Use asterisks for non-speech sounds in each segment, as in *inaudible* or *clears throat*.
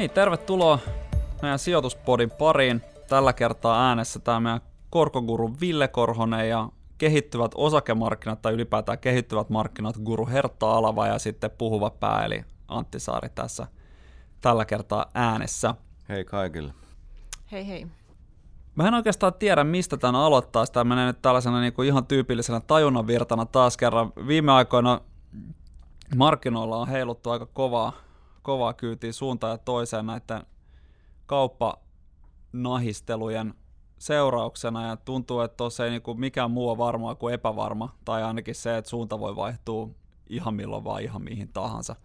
niin, tervetuloa meidän sijoituspodin pariin. Tällä kertaa äänessä tämä meidän korkoguru Ville Korhonen ja kehittyvät osakemarkkinat tai ylipäätään kehittyvät markkinat guru Hertta Alava ja sitten puhuva pää eli Antti Saari tässä tällä kertaa äänessä. Hei kaikille. Hei hei. Mä en oikeastaan tiedä, mistä tämän aloittaa. Sitä menee nyt tällaisena niin kuin ihan tyypillisenä tajunnan virtana taas kerran. Viime aikoina markkinoilla on heiluttu aika kovaa, kovaa kyytiä suuntaan ja toiseen näiden kauppanahistelujen seurauksena. Ja tuntuu, että tuossa ei niinku mikään muu ole varmaa kuin epävarma, tai ainakin se, että suunta voi vaihtua ihan milloin vaan ihan mihin tahansa.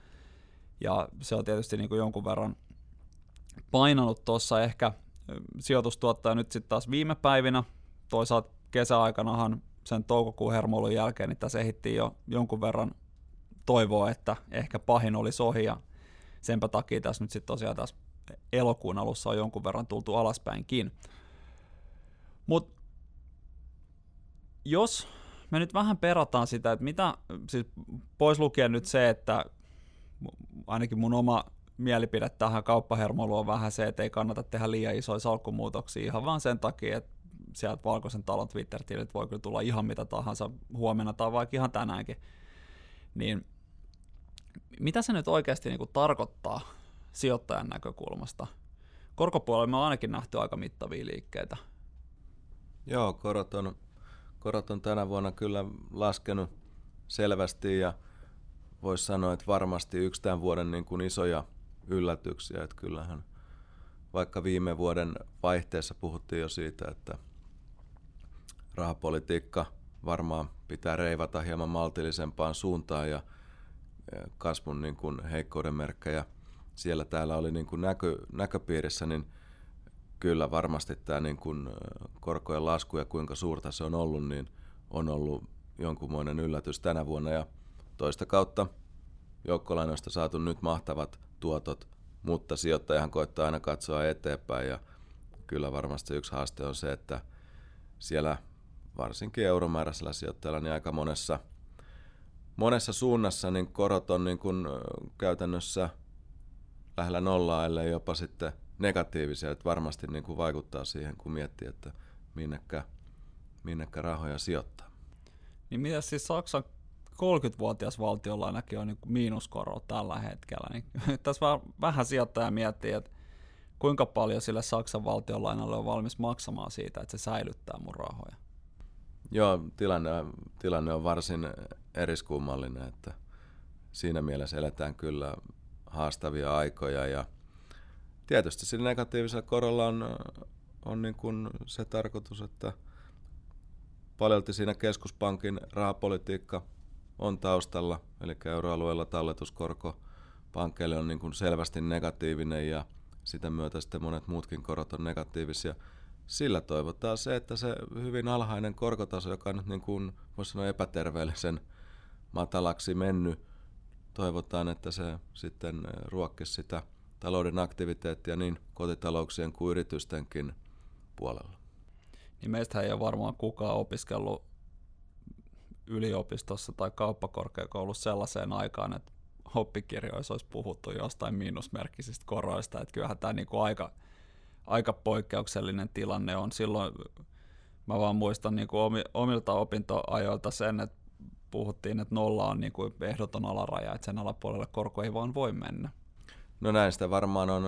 Ja se on tietysti niinku jonkun verran painanut tuossa ehkä sijoitustuottaja nyt sitten taas viime päivinä, toisaalta kesäaikanahan sen toukokuun hermoilun jälkeen, niin tässä ehittiin jo jonkun verran toivoa, että ehkä pahin oli ohi. Ja senpä takia tässä nyt sitten tosiaan tässä elokuun alussa on jonkun verran tultu alaspäinkin. Mutta jos me nyt vähän perataan sitä, että mitä, siis pois lukien nyt se, että ainakin mun oma mielipide tähän kauppahermoiluun on vähän se, että ei kannata tehdä liian isoja salkkumuutoksia ihan vaan sen takia, että sieltä Valkoisen talon Twitter-tilit voi kyllä tulla ihan mitä tahansa huomenna tai vaikka ihan tänäänkin. Niin mitä se nyt oikeasti niin kuin tarkoittaa sijoittajan näkökulmasta? Korkopuolella me on ainakin nähty aika mittavia liikkeitä. Joo, korot on, korot on tänä vuonna kyllä laskenut selvästi ja voisi sanoa, että varmasti yksi tämän vuoden niin kuin isoja yllätyksiä. Että kyllähän vaikka viime vuoden vaihteessa puhuttiin jo siitä, että rahapolitiikka varmaan pitää reivata hieman maltillisempaan suuntaan ja kasvun niin kuin heikkouden merkkejä siellä täällä oli niin kuin näkö, näköpiirissä, niin kyllä varmasti tämä niin kuin korkojen lasku ja kuinka suurta se on ollut, niin on ollut jonkunmoinen yllätys tänä vuonna. Ja toista kautta joukkolainoista saatu nyt mahtavat tuotot, mutta sijoittajahan koittaa aina katsoa eteenpäin. Ja kyllä varmasti yksi haaste on se, että siellä varsinkin euromääräisellä sijoittajalla niin aika monessa, monessa suunnassa niin korot on niin kuin käytännössä lähellä nollaa, ellei jopa sitten negatiivisia, että varmasti niin kuin vaikuttaa siihen, kun miettii, että minnekä, minnekä rahoja sijoittaa. Niin mitä siis Saksan 30-vuotias valtionlainakin on niin miinuskoro tällä hetkellä, niin *laughs* tässä vähän sijoittaja miettii, että kuinka paljon sille Saksan valtionlainalle on valmis maksamaan siitä, että se säilyttää mun rahoja. Joo, tilanne, tilanne on varsin eriskummallinen, että siinä mielessä eletään kyllä haastavia aikoja ja tietysti sillä negatiivisella korolla on, on niin kuin se tarkoitus, että paljolti siinä keskuspankin rahapolitiikka on taustalla, eli euroalueella talletuskorko pankkeille on niin kuin selvästi negatiivinen ja sitä myötä sitten monet muutkin korot on negatiivisia. Sillä toivotaan se, että se hyvin alhainen korkotaso, joka on nyt niin kuin, voisi sanoa epäterveellisen matalaksi mennyt, toivotaan, että se sitten ruokkisi sitä talouden aktiviteettia niin kotitalouksien kuin yritystenkin puolella. Niin meistä ei ole varmaan kukaan opiskellut yliopistossa tai kauppakorkeakoulussa sellaiseen aikaan, että oppikirjoissa olisi puhuttu jostain miinusmerkkisistä koroista. Että kyllähän tämä niin kuin aika, aika poikkeuksellinen tilanne on. Silloin mä vaan muistan niin kuin omilta opintoajoilta sen, että puhuttiin, että nolla on niin kuin ehdoton alaraja, että sen alapuolelle korko ei vaan voi mennä. No näistä varmaan on,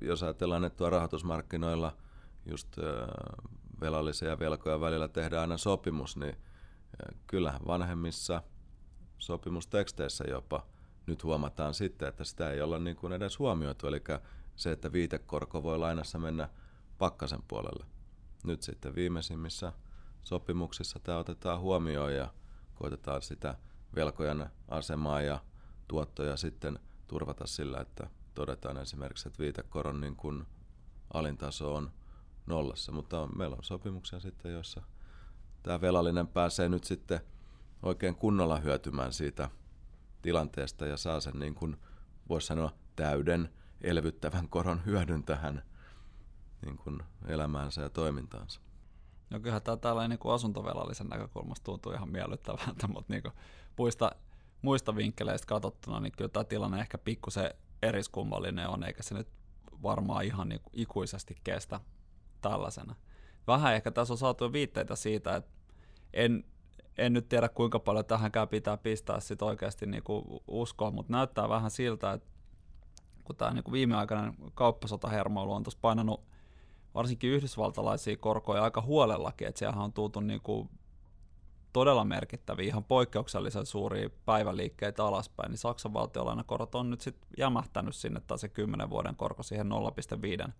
jos ajatellaan, että tuo rahoitusmarkkinoilla just velallisia ja velkoja välillä tehdään aina sopimus, niin kyllähän vanhemmissa sopimusteksteissä jopa nyt huomataan sitten, että sitä ei olla niin kuin edes huomioitu, eli se, että viitekorko voi lainassa mennä pakkasen puolelle. Nyt sitten viimeisimmissä sopimuksissa tämä otetaan huomioon ja koitetaan sitä velkojan asemaa ja tuottoja sitten turvata sillä, että todetaan esimerkiksi, että viitekoron niin kuin alintaso on nollassa, mutta meillä on sopimuksia sitten, joissa tämä velallinen pääsee nyt sitten oikein kunnolla hyötymään siitä tilanteesta ja saa sen niin kuin, voisi sanoa, täyden elvyttävän koron hyödyn tähän niin kuin elämäänsä ja toimintaansa. No kyllähän tämä tällainen niin asuntovelallisen näkökulmasta tuntuu ihan miellyttävältä, *laughs* mutta niin kuin muista, muista vinkkeleistä katsottuna, niin kyllä tämä tilanne ehkä pikkusen eriskummallinen on, eikä se nyt varmaan ihan niin ikuisesti kestä tällaisena. Vähän ehkä tässä on saatu viitteitä siitä, että en, en nyt tiedä kuinka paljon tähänkään pitää pistää sit oikeasti niin kuin uskoa, mutta näyttää vähän siltä, että kun tämä niin viimeaikainen kauppasotahermoilu on tuossa painanut varsinkin yhdysvaltalaisia korkoja aika huolellakin, että siellä on tultu niin kuin todella merkittäviä, ihan poikkeuksellisen suuria päiväliikkeitä alaspäin, niin Saksan valtiolainakorot on nyt sitten jämähtänyt sinne taas se 10 vuoden korko siihen 0,5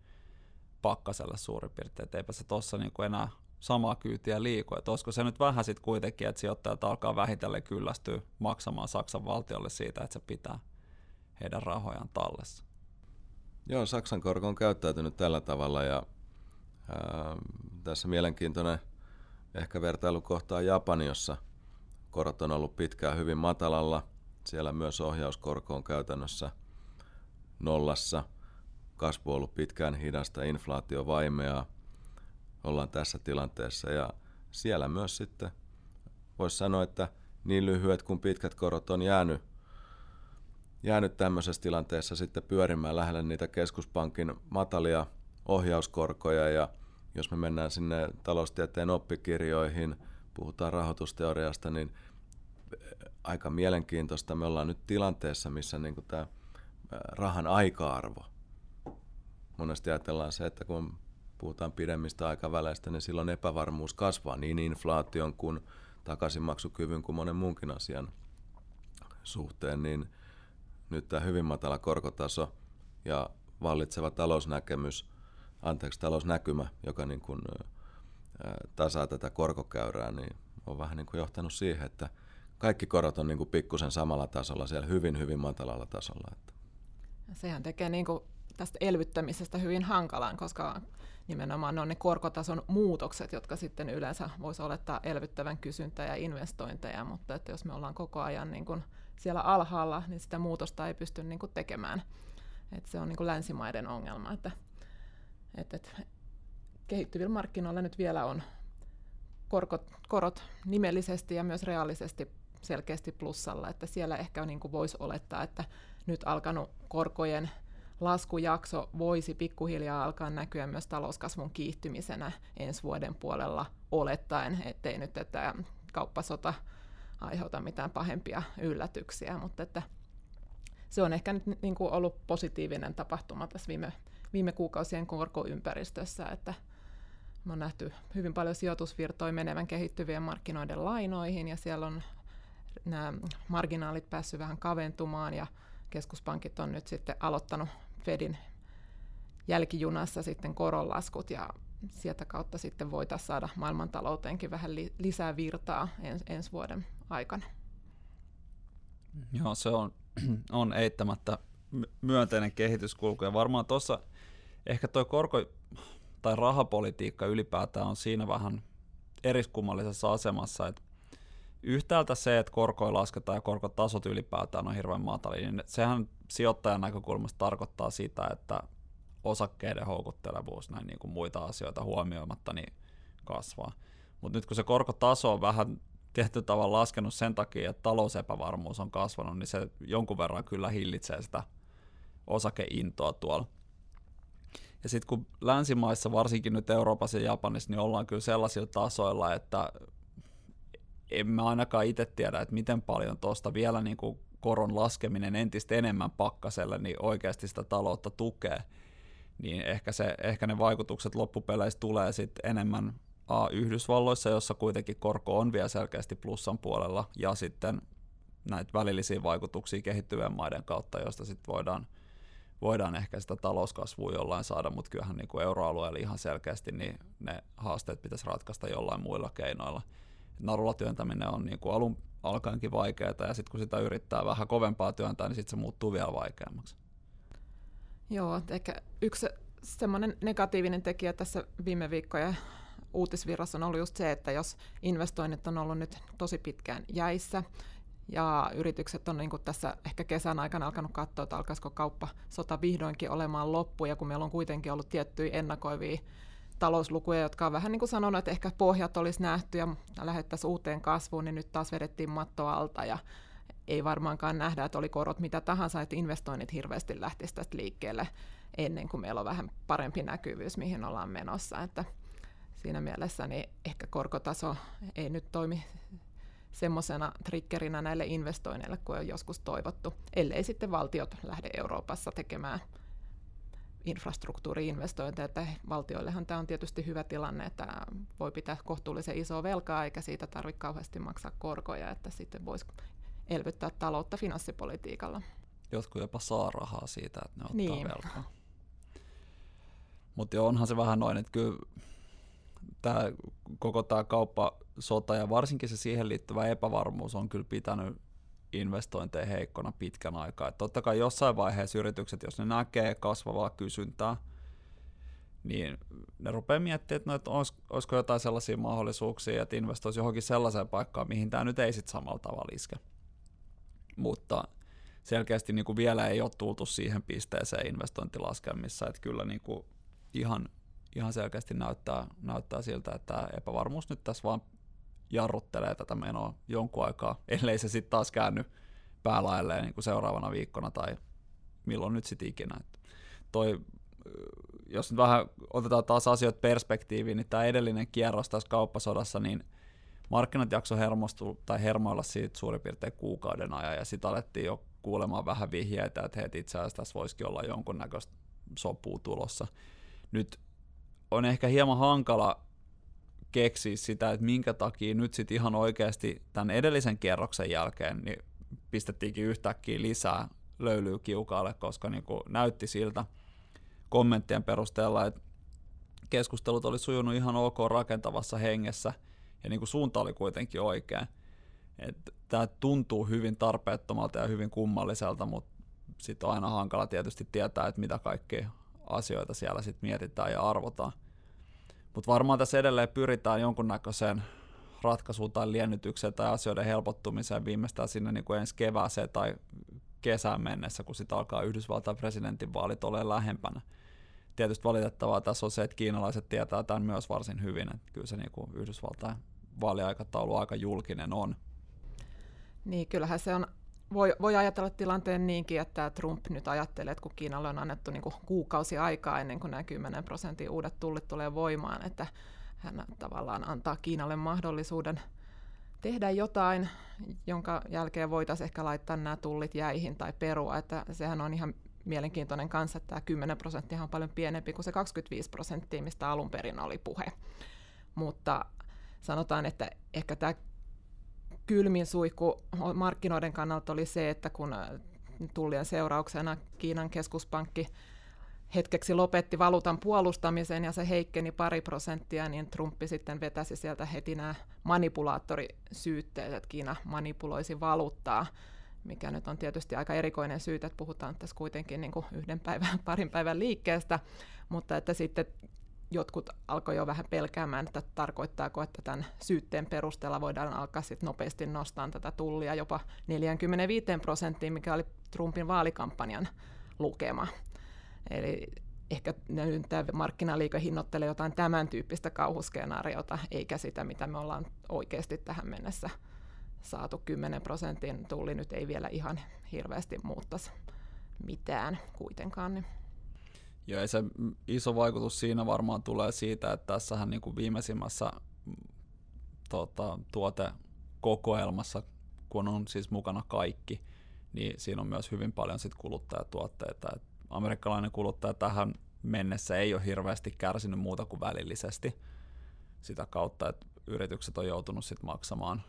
pakkaselle suurin piirtein, että eipä se tuossa niinku enää samaa kyytiä liiku. Että olisiko se nyt vähän sitten kuitenkin, että sijoittajat alkaa vähitellen kyllästyä maksamaan Saksan valtiolle siitä, että se pitää heidän rahojaan tallessa. Joo, Saksan korko on käyttäytynyt tällä tavalla ja ää, tässä mielenkiintoinen ehkä vertailukohtaa Japani, jossa korot on ollut pitkään hyvin matalalla. Siellä myös ohjauskorko on käytännössä nollassa. Kasvu on ollut pitkään hidasta, inflaatio vaimeaa. Ollaan tässä tilanteessa ja siellä myös sitten voisi sanoa, että niin lyhyet kuin pitkät korot on jäänyt, jäänyt tämmöisessä tilanteessa sitten pyörimään lähelle niitä keskuspankin matalia ohjauskorkoja ja jos me mennään sinne taloustieteen oppikirjoihin, puhutaan rahoitusteoriasta, niin eh, aika mielenkiintoista. Me ollaan nyt tilanteessa, missä niin tämä eh, rahan aika-arvo. Monesti ajatellaan se, että kun puhutaan pidemmistä aikaväleistä, niin silloin epävarmuus kasvaa niin inflaation kuin takaisinmaksukyvyn kuin monen muunkin asian suhteen, niin nyt tämä hyvin matala korkotaso ja vallitseva talousnäkemys – anteeksi, talousnäkymä, joka niin kuin, tasaa tätä korkokäyrää, niin on vähän niin kuin johtanut siihen, että kaikki korot on niin kuin pikkusen samalla tasolla, siellä hyvin, hyvin matalalla tasolla. Sehän tekee niin kuin tästä elvyttämisestä hyvin hankalaan, koska nimenomaan ne on ne korkotason muutokset, jotka sitten yleensä voisi olettaa elvyttävän kysyntää ja investointeja, mutta että jos me ollaan koko ajan niin kuin siellä alhaalla, niin sitä muutosta ei pysty niin kuin tekemään. että se on niin kuin länsimaiden ongelma, että et, et, kehittyvillä markkinoilla nyt vielä on korkot, korot nimellisesti ja myös reaalisesti selkeästi plussalla, että siellä ehkä niin kuin voisi olettaa, että nyt alkanut korkojen laskujakso voisi pikkuhiljaa alkaa näkyä myös talouskasvun kiihtymisenä ensi vuoden puolella olettaen, ettei nyt että kauppasota aiheuta mitään pahempia yllätyksiä, mutta että se on ehkä nyt niin kuin ollut positiivinen tapahtuma tässä viime viime kuukausien korkoympäristössä, että me on nähty hyvin paljon sijoitusvirtoja menevän kehittyvien markkinoiden lainoihin, ja siellä on nämä marginaalit päässyt vähän kaventumaan, ja keskuspankit on nyt sitten aloittanut Fedin jälkijunassa sitten koronlaskut, ja sieltä kautta sitten voitaisiin saada maailmantalouteenkin vähän li- lisää virtaa ens, ensi vuoden aikana. Joo, se on, *clears throat* on eittämättä myönteinen kehityskulku, ja varmaan tuossa ehkä tuo korko- tai rahapolitiikka ylipäätään on siinä vähän eriskummallisessa asemassa, että yhtäältä se, että korkoja lasketaan ja korkotasot ylipäätään on hirveän matalia, niin sehän sijoittajan näkökulmasta tarkoittaa sitä, että osakkeiden houkuttelevuus näin niin kuin muita asioita huomioimatta niin kasvaa. Mutta nyt kun se korkotaso on vähän tietyllä tavalla laskenut sen takia, että talousepävarmuus on kasvanut, niin se jonkun verran kyllä hillitsee sitä osakeintoa tuolla. Ja sitten kun länsimaissa, varsinkin nyt Euroopassa ja Japanissa, niin ollaan kyllä sellaisilla tasoilla, että emme ainakaan itse tiedä, että miten paljon tuosta vielä niin kuin koron laskeminen entistä enemmän pakkaselle niin oikeasti sitä taloutta tukee, niin ehkä, se, ehkä ne vaikutukset loppupeleissä tulee sitten enemmän A Yhdysvalloissa, jossa kuitenkin korko on vielä selkeästi plussan puolella, ja sitten näitä välillisiä vaikutuksia kehittyvien maiden kautta, joista sitten voidaan – voidaan ehkä sitä talouskasvua jollain saada, mutta kyllähän niin kuin euroalueella ihan selkeästi niin ne haasteet pitäisi ratkaista jollain muilla keinoilla. Narulla työntäminen on niin kuin alun alkaenkin vaikeaa, ja sitten kun sitä yrittää vähän kovempaa työntää, niin sitten se muuttuu vielä vaikeammaksi. Joo, ehkä yksi semmoinen negatiivinen tekijä tässä viime viikkojen uutisvirrassa on ollut just se, että jos investoinnit on ollut nyt tosi pitkään jäissä, ja yritykset on niin tässä ehkä kesän aikana alkanut katsoa, että alkaisiko kauppasota vihdoinkin olemaan loppu, ja kun meillä on kuitenkin ollut tiettyjä ennakoivia talouslukuja, jotka on vähän niin kuin sanonut, että ehkä pohjat olisi nähty ja lähettäisiin uuteen kasvuun, niin nyt taas vedettiin mattoa alta ja ei varmaankaan nähdä, että oli korot mitä tahansa, että investoinnit hirveästi lähtisi tästä liikkeelle ennen kuin meillä on vähän parempi näkyvyys, mihin ollaan menossa. Että siinä mielessä niin ehkä korkotaso ei nyt toimi semmoisena triggerinä näille investoinneille kuin on joskus toivottu, ellei sitten valtiot lähde Euroopassa tekemään infrastruktuuriinvestointeja, että valtioillehan tämä on tietysti hyvä tilanne, että voi pitää kohtuullisen isoa velkaa, eikä siitä tarvitse kauheasti maksaa korkoja, että sitten voisi elvyttää taloutta finanssipolitiikalla. Jotkut jopa saa rahaa siitä, että ne ottaa niin. velkaa. Mutta onhan se vähän noin, että kyllä tämä, koko tämä kauppasota ja varsinkin se siihen liittyvä epävarmuus on kyllä pitänyt investointeja heikkona pitkän aikaa. Et totta kai jossain vaiheessa yritykset, jos ne näkee kasvavaa kysyntää, niin ne rupeaa miettimään, että, no, että olis, olisiko jotain sellaisia mahdollisuuksia, että investoisi johonkin sellaiseen paikkaan, mihin tämä nyt ei sitten samalla tavalla iske. Mutta selkeästi niin kuin vielä ei ole tultu siihen pisteeseen investointilaskelmissa, että kyllä niin kuin ihan, ihan selkeästi näyttää, näyttää siltä, että epävarmuus nyt tässä vaan jarruttelee tätä menoa jonkun aikaa, ellei se sitten taas käänny päälailleen niin seuraavana viikkona tai milloin nyt sitten ikinä. Toi, jos nyt vähän otetaan taas asioita perspektiiviin, niin tämä edellinen kierros tässä kauppasodassa, niin markkinat jakso hermostu, tai hermoilla siitä suurin piirtein kuukauden ajan, ja sitten alettiin jo kuulemaan vähän vihjeitä, että heti itse asiassa tässä voisikin olla jonkunnäköistä sopua tulossa. Nyt on ehkä hieman hankala keksiä sitä, että minkä takia nyt sitten ihan oikeasti tämän edellisen kierroksen jälkeen niin pistettiinkin yhtäkkiä lisää löylyä kiukaalle, koska niin kuin näytti siltä kommenttien perusteella, että keskustelut oli sujunut ihan ok rakentavassa hengessä ja niin kuin suunta oli kuitenkin oikein. Tämä tuntuu hyvin tarpeettomalta ja hyvin kummalliselta, mutta sitten on aina hankala tietysti tietää, että mitä kaikkia asioita siellä sitten mietitään ja arvotaan. Mutta varmaan tässä edelleen pyritään jonkunnäköiseen ratkaisuun tai liennytykseen tai asioiden helpottumiseen viimeistään sinne niin kuin ensi kevääseen tai kesään mennessä, kun sitten alkaa Yhdysvaltain presidentinvaalit olemaan lähempänä. Tietysti valitettavaa tässä on se, että kiinalaiset tietää tämän myös varsin hyvin, että kyllä se niin kuin Yhdysvaltain vaaliaikataulu aika julkinen on. Niin, kyllähän se on voi, voi ajatella tilanteen niinkin, että Trump nyt ajattelee, että kun Kiinalle on annettu niin kuukausi aikaa ennen kuin nämä 10 prosentin uudet tullit tulee voimaan, että hän tavallaan antaa Kiinalle mahdollisuuden tehdä jotain, jonka jälkeen voitaisiin ehkä laittaa nämä tullit jäihin tai perua, että sehän on ihan mielenkiintoinen kanssa, että tämä 10 prosenttia on paljon pienempi kuin se 25 prosenttia, mistä alun perin oli puhe. Mutta sanotaan, että ehkä tämä kylmin suihku markkinoiden kannalta oli se, että kun äh, tullien seurauksena Kiinan keskuspankki hetkeksi lopetti valuutan puolustamisen ja se heikkeni pari prosenttia, niin Trumpi sitten vetäsi sieltä heti nämä manipulaattorisyytteet, että Kiina manipuloisi valuuttaa, mikä nyt on tietysti aika erikoinen syytä, että puhutaan tässä kuitenkin niin kuin yhden päivän, parin päivän liikkeestä, mutta että sitten jotkut alkoi jo vähän pelkäämään, että tarkoittaako, että tämän syytteen perusteella voidaan alkaa sit nopeasti nostaa tätä tullia jopa 45 prosenttiin, mikä oli Trumpin vaalikampanjan lukema. Eli ehkä tämä markkinaliike hinnoittelee jotain tämän tyyppistä kauhuskenaariota, eikä sitä, mitä me ollaan oikeasti tähän mennessä saatu 10 prosentin tulli nyt ei vielä ihan hirveästi muuttaisi mitään kuitenkaan. Niin. Ja se iso vaikutus siinä varmaan tulee siitä, että tässähän niin kuin viimeisimmässä mm, tota, tuotekokoelmassa, kun on siis mukana kaikki, niin siinä on myös hyvin paljon sit kuluttajatuotteita. Et amerikkalainen kuluttaja tähän mennessä ei ole hirveästi kärsinyt muuta kuin välillisesti sitä kautta, että yritykset on joutunut sit maksamaan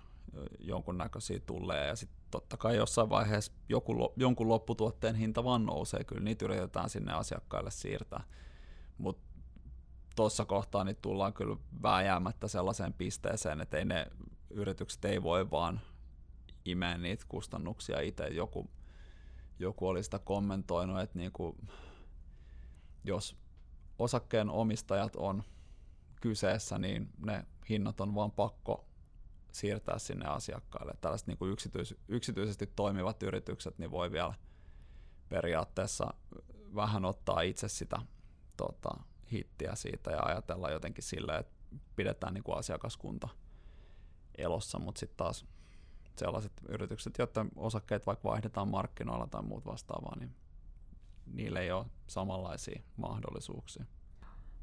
jonkunnäköisiä tulleja ja sitten totta kai jossain vaiheessa joku, jonkun lopputuotteen hinta vaan nousee, kyllä niitä yritetään sinne asiakkaille siirtää, mutta tuossa kohtaa niin tullaan kyllä vääjäämättä sellaiseen pisteeseen, että ei ne yritykset ei voi vaan imeä niitä kustannuksia itse. Joku, joku oli sitä kommentoinut, että niinku, jos osakkeen omistajat on kyseessä, niin ne hinnat on vaan pakko siirtää sinne asiakkaille. Tällaiset niin kuin yksityis- yksityisesti toimivat yritykset niin voi vielä periaatteessa vähän ottaa itse sitä tota, hittiä siitä ja ajatella jotenkin silleen, että pidetään niin kuin asiakaskunta elossa, mutta sitten taas sellaiset yritykset, joiden osakkeet vaikka vaihdetaan markkinoilla tai muut vastaavaa, niin niille ei ole samanlaisia mahdollisuuksia.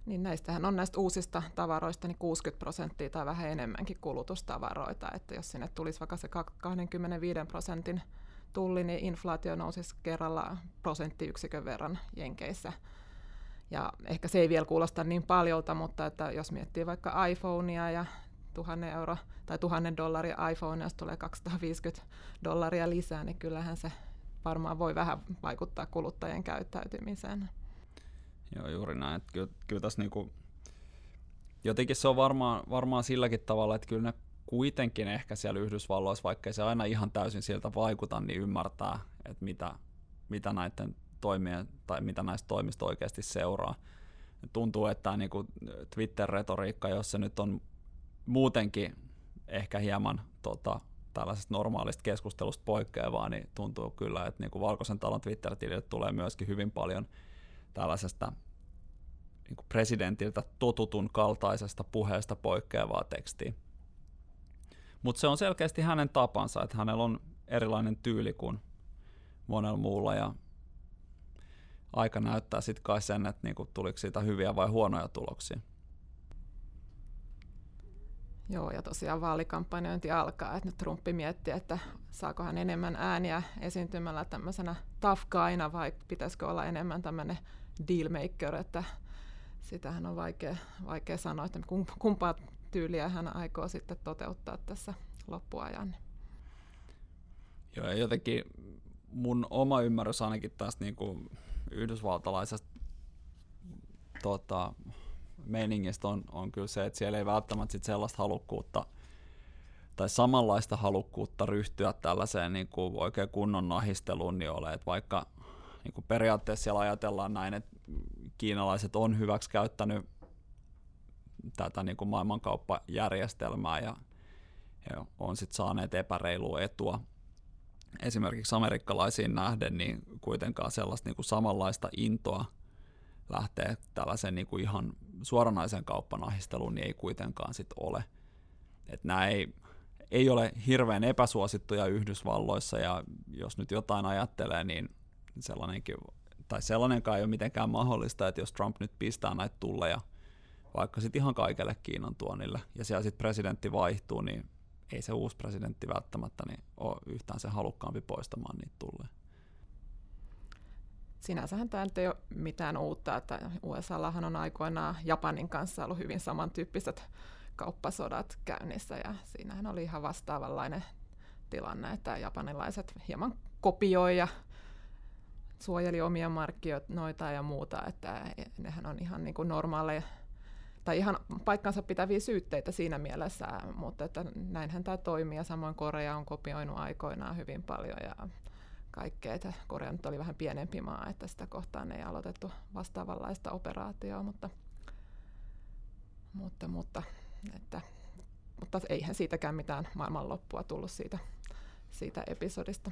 Niin näistähän on näistä uusista tavaroista niin 60 prosenttia tai vähän enemmänkin kulutustavaroita, että jos sinne tulisi vaikka se 25 prosentin tulli, niin inflaatio nousisi kerralla prosenttiyksikön verran Jenkeissä. Ja ehkä se ei vielä kuulosta niin paljolta, mutta että jos miettii vaikka iPhonea ja tuhannen euro tai tuhannen dollaria iPhone, jos tulee 250 dollaria lisää, niin kyllähän se varmaan voi vähän vaikuttaa kuluttajien käyttäytymiseen. Joo, juuri näin. Että kyllä, kyllä tässä niinku, jotenkin se on varmaan, varmaan silläkin tavalla, että kyllä ne kuitenkin ehkä siellä Yhdysvalloissa, vaikka se aina ihan täysin sieltä vaikuta, niin ymmärtää, että mitä, mitä näiden toimien tai mitä näistä toimista oikeasti seuraa. Tuntuu, että tämä niinku Twitter-retoriikka, jos se nyt on muutenkin ehkä hieman tota, tällaisesta normaalista keskustelusta poikkeavaa, niin tuntuu kyllä, että niinku Valkoisen talon Twitter-tilille tulee myöskin hyvin paljon tällaisesta niin kuin presidentiltä totutun kaltaisesta puheesta poikkeavaa tekstiä. Mutta se on selkeästi hänen tapansa, että hänellä on erilainen tyyli kuin monella muulla ja aika näyttää sitten kai sen, että niinku tuliko siitä hyviä vai huonoja tuloksia. Joo, ja tosiaan vaalikampanjointi alkaa, että nyt Trumpi miettii, että saako hän enemmän ääniä esiintymällä tämmöisenä tough guyna vai pitäisikö olla enemmän tämmöinen dealmaker, että sitähän on vaikea, vaikea sanoa, että kumpaa tyyliä hän aikoo sitten toteuttaa tässä loppuajan. Joo, jotenkin mun oma ymmärrys ainakin tästä niin kuin yhdysvaltalaisesta tota, meiningistä on, on kyllä se, että siellä ei välttämättä sit sellaista halukkuutta tai samanlaista halukkuutta ryhtyä tällaiseen niin kuin oikein kunnon nahisteluun niin ole, että vaikka niin kuin periaatteessa siellä ajatellaan näin, että kiinalaiset on hyväksi käyttänyt tätä niin kuin maailmankauppajärjestelmää ja, ja on sitten saaneet epäreilua etua esimerkiksi amerikkalaisiin nähden, niin kuitenkaan sellaista niin kuin samanlaista intoa lähtee tällaisen niin kuin ihan suoranaisen kauppanahisteluun, niin ei kuitenkaan sit ole. Et nämä ei, ei ole hirveän epäsuosittuja Yhdysvalloissa, ja jos nyt jotain ajattelee, niin sellainenkin, tai sellainenkaan ei ole mitenkään mahdollista, että jos Trump nyt pistää näitä tulleja vaikka sitten ihan kaikelle Kiinan tuonnille, ja siellä sitten presidentti vaihtuu, niin ei se uusi presidentti välttämättä niin ole yhtään se halukkaampi poistamaan niitä tulleja. Sinänsähän tämä ei ole mitään uutta, että USAllahan on aikoinaan Japanin kanssa ollut hyvin samantyyppiset kauppasodat käynnissä, ja siinähän oli ihan vastaavanlainen tilanne, että japanilaiset hieman kopioi ja suojeli omia markkinoita ja muuta, että nehän on ihan niin kuin normaaleja tai ihan paikkansa pitäviä syytteitä siinä mielessä, mutta että näinhän tämä toimii ja samoin Korea on kopioinut aikoinaan hyvin paljon ja kaikkea, että Korea nyt oli vähän pienempi maa, että sitä kohtaan ei aloitettu vastaavanlaista operaatioa, mutta, mutta, mutta, että, mutta eihän siitäkään mitään maailmanloppua tullut siitä, siitä episodista.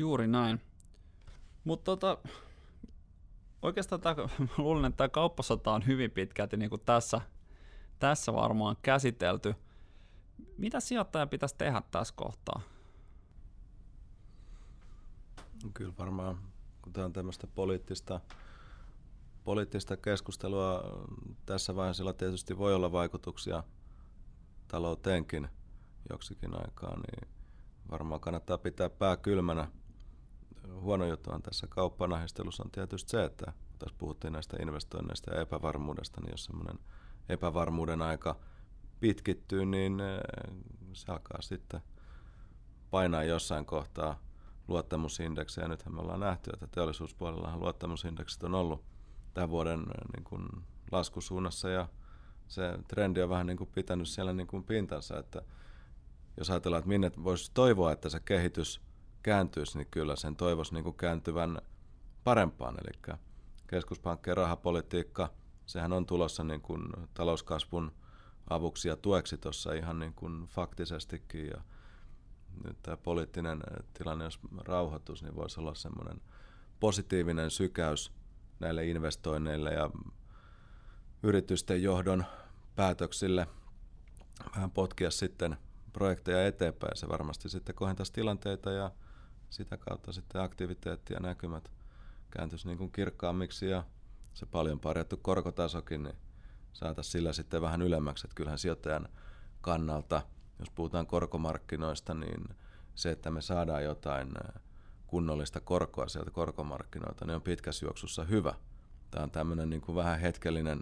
Juuri näin. Mutta tota, oikeastaan tämä, *laughs* luulen, että tämä kauppasota on hyvin pitkälti niin kuin tässä, tässä varmaan käsitelty. Mitä sijoittaja pitäisi tehdä tässä kohtaa? Kyllä varmaan, kun tämä on tämmöistä poliittista, poliittista keskustelua, tässä vaiheessa tietysti voi olla vaikutuksia talouteenkin joksikin aikaa, niin varmaan kannattaa pitää pää kylmänä – huono juttu on tässä kauppanahistelussa on tietysti se, että tässä puhuttiin näistä investoinneista ja epävarmuudesta, niin jos semmoinen epävarmuuden aika pitkittyy, niin eh, se alkaa sitten painaa jossain kohtaa luottamusindeksejä. Nythän me ollaan nähty, että teollisuuspuolellahan luottamusindeksit on ollut tämän vuoden eh, niin kuin laskusuunnassa ja se trendi on vähän niin kuin pitänyt siellä niin kuin pintansa, että jos ajatellaan, että minne voisi toivoa, että se kehitys kääntyisi, niin kyllä sen toivoisi niin kääntyvän parempaan. Eli keskuspankkien rahapolitiikka, sehän on tulossa niin kuin talouskasvun avuksi ja tueksi tuossa ihan niin kuin faktisestikin. Ja nyt tämä poliittinen tilanne, jos rauhoitus, niin voisi olla semmoinen positiivinen sykäys näille investoinneille ja yritysten johdon päätöksille vähän potkia sitten projekteja eteenpäin. Se varmasti sitten kohentaisi tilanteita ja sitä kautta sitten aktiviteetti ja näkymät kääntyisi niin kuin kirkkaammiksi ja se paljon parjattu korkotasokin, niin saataisiin sillä sitten vähän ylemmäksi. Että kyllähän sijoittajan kannalta, jos puhutaan korkomarkkinoista, niin se, että me saadaan jotain kunnollista korkoa sieltä korkomarkkinoilta, niin on pitkässä juoksussa hyvä. Tämä on tämmöinen niin kuin vähän hetkellinen,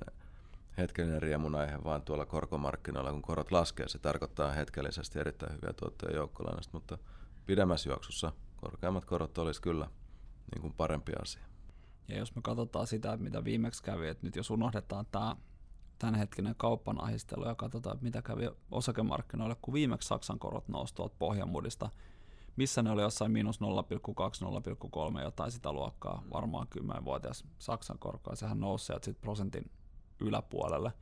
hetkellinen riemun aihe vaan tuolla korkomarkkinoilla, kun korot laskee. Se tarkoittaa hetkellisesti erittäin hyviä tuottoja joukkolainasta, mutta pidemmässä juoksussa korkeammat korot olisi kyllä niin kuin parempi asia. Ja jos me katsotaan sitä, mitä viimeksi kävi, että nyt jos unohdetaan tämä tämänhetkinen kauppanahistelu ja katsotaan, että mitä kävi osakemarkkinoille, kun viimeksi Saksan korot nousi tuolta Pohjanmudista, missä ne oli jossain miinus 0,2-0,3 jotain sitä luokkaa, varmaan 10-vuotias Saksan korkoa, sehän nousi sieltä sitten prosentin yläpuolelle,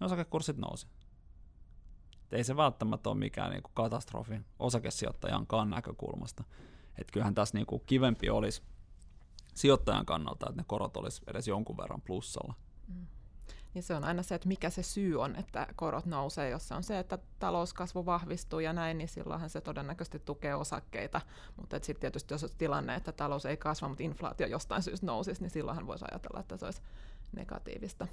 niin osakekurssit nousi. Et ei se välttämättä ole mikään niinku katastrofi osakesijoittajankaan näkökulmasta. Et kyllähän tässä niinku kivempi olisi sijoittajan kannalta, että ne korot olisi edes jonkun verran plussalla. Niin se on aina se, että mikä se syy on, että korot nousee. Jos se on se, että talouskasvu vahvistuu ja näin, niin silloinhan se todennäköisesti tukee osakkeita. Mutta sitten tietysti jos on tilanne, että talous ei kasva, mutta inflaatio jostain syystä nousisi, niin silloinhan voisi ajatella, että se olisi negatiivista.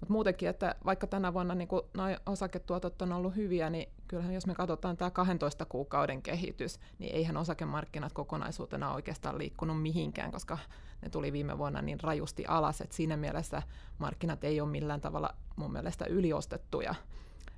Mutta muutenkin, että vaikka tänä vuonna niin nuo osaketuotot on ollut hyviä, niin kyllähän jos me katsotaan tämä 12 kuukauden kehitys, niin eihän osakemarkkinat kokonaisuutena oikeastaan liikkunut mihinkään, koska ne tuli viime vuonna niin rajusti alas, että siinä mielessä markkinat ei ole millään tavalla mun mielestä yliostettuja.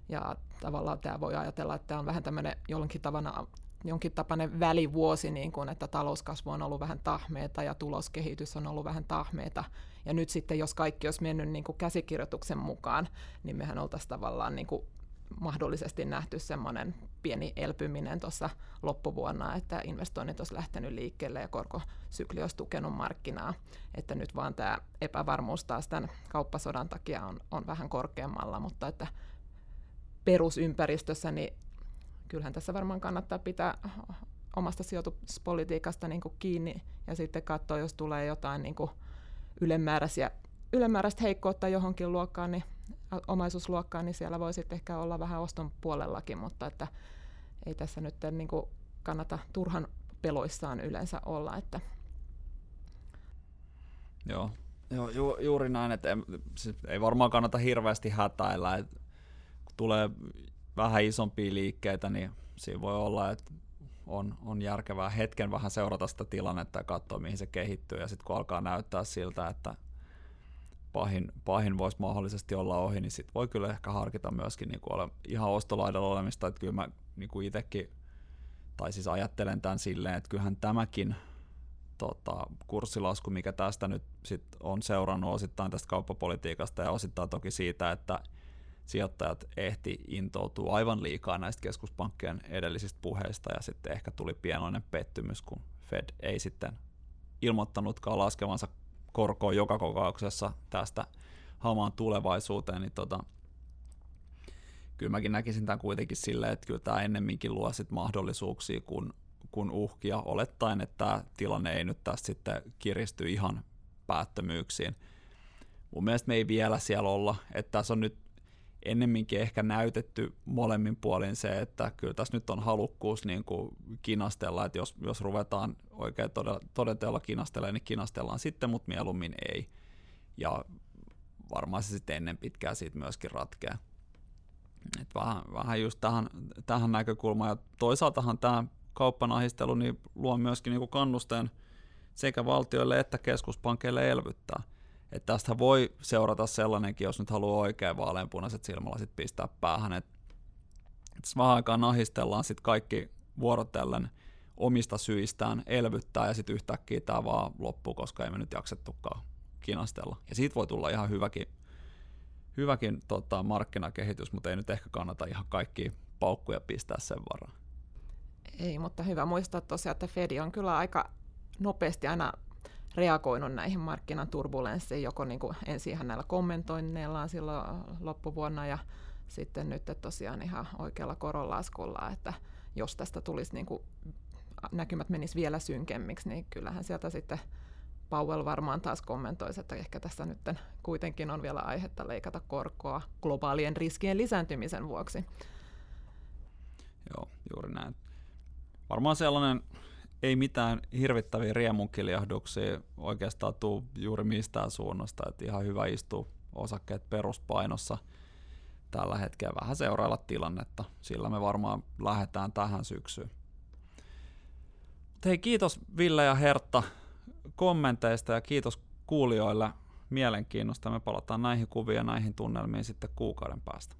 Ja tavallaan tämä voi ajatella, että tämä on vähän tämmöinen jollakin tavalla jonkin tapainen välivuosi, niin kuin, että talouskasvu on ollut vähän tahmeeta ja tuloskehitys on ollut vähän tahmeeta. Ja nyt sitten, jos kaikki olisi mennyt niin kuin käsikirjoituksen mukaan, niin mehän oltaisiin tavallaan niin kuin mahdollisesti nähty semmoinen pieni elpyminen tuossa loppuvuonna, että investoinnit olisi lähtenyt liikkeelle ja korkosykli olisi tukenut markkinaa. Että nyt vaan tämä epävarmuus taas tämän kauppasodan takia on, on vähän korkeammalla, mutta että perusympäristössä niin kyllähän tässä varmaan kannattaa pitää omasta sijoituspolitiikasta niin kuin kiinni ja sitten katsoa, jos tulee jotain niin kuin ylimääräisiä, ylimääräistä heikkoutta johonkin luokkaan, niin, omaisuusluokkaan, niin siellä voi sitten ehkä olla vähän oston puolellakin, mutta että ei tässä nyt niin kuin kannata turhan peloissaan yleensä olla. Että Joo, Joo ju, juuri näin, että ei, siis ei varmaan kannata hirveästi hätäillä, että kun tulee vähän isompia liikkeitä, niin siinä voi olla, että on, on järkevää hetken vähän seurata sitä tilannetta ja katsoa, mihin se kehittyy. Ja sitten kun alkaa näyttää siltä, että pahin, pahin voisi mahdollisesti olla ohi, niin sitten voi kyllä ehkä harkita myöskin niin ole ihan ostolaidalla olemista. Että kyllä mä niin kuin itsekin, tai siis ajattelen tämän silleen, että kyllähän tämäkin tota, kurssilasku, mikä tästä nyt sit on seurannut osittain tästä kauppapolitiikasta ja osittain toki siitä, että sijoittajat ehti intoutua aivan liikaa näistä keskuspankkien edellisistä puheista ja sitten ehkä tuli pienoinen pettymys, kun Fed ei sitten ilmoittanutkaan laskevansa korkoa joka kokouksessa tästä hamaan tulevaisuuteen, niin tota, kyllä mäkin näkisin tämän kuitenkin silleen, että kyllä tämä ennemminkin luo sit mahdollisuuksia kuin, kuin uhkia, olettaen, että tämä tilanne ei nyt tästä sitten kiristy ihan päättömyyksiin. Mun mielestä me ei vielä siellä olla, että tässä on nyt ennemminkin ehkä näytetty molemmin puolin se, että kyllä tässä nyt on halukkuus niin kuin kinastella, että jos, jos ruvetaan oikein todetella kinastella, niin kinastellaan sitten, mutta mieluummin ei. Ja varmaan se sitten ennen pitkää siitä myöskin ratkeaa. Et vähän, vähän just tähän, tähän näkökulmaan. Ja toisaaltahan tämä kauppanahistelu niin luo myöskin niin kuin kannusteen sekä valtioille että keskuspankeille elvyttää – että tästä voi seurata sellainenkin, jos nyt haluaa oikein vaaleanpunaiset silmälasit pistää päähän, että et vähän aikaa nahistellaan sitten kaikki vuorotellen omista syistään elvyttää ja sitten yhtäkkiä tämä vaan loppuu, koska ei me nyt jaksettukaan kinastella. Ja siitä voi tulla ihan hyväkin, hyväkin tota, markkinakehitys, mutta ei nyt ehkä kannata ihan kaikki paukkuja pistää sen varaan. Ei, mutta hyvä muistaa tosiaan, että Fedi on kyllä aika nopeasti aina reagoinut näihin markkinan turbulenssiin, joko niin kuin ensin ihan näillä kommentoinneillaan silloin loppuvuonna ja sitten nyt tosiaan ihan oikealla koronlaskulla, että jos tästä tulisi niin kuin näkymät menis vielä synkemmiksi, niin kyllähän sieltä sitten Powell varmaan taas kommentoisi, että ehkä tässä nyt kuitenkin on vielä aihetta leikata korkoa globaalien riskien lisääntymisen vuoksi. Joo, juuri näin. Varmaan sellainen ei mitään hirvittäviä riemunkiljahduksia oikeastaan tuu juuri mistään suunnasta, että ihan hyvä istua osakkeet peruspainossa tällä hetkellä vähän seurailla tilannetta. Sillä me varmaan lähdetään tähän syksyyn. Hei, kiitos Ville ja Hertta kommenteista ja kiitos kuulijoille mielenkiinnosta. Me palataan näihin kuviin ja näihin tunnelmiin sitten kuukauden päästä.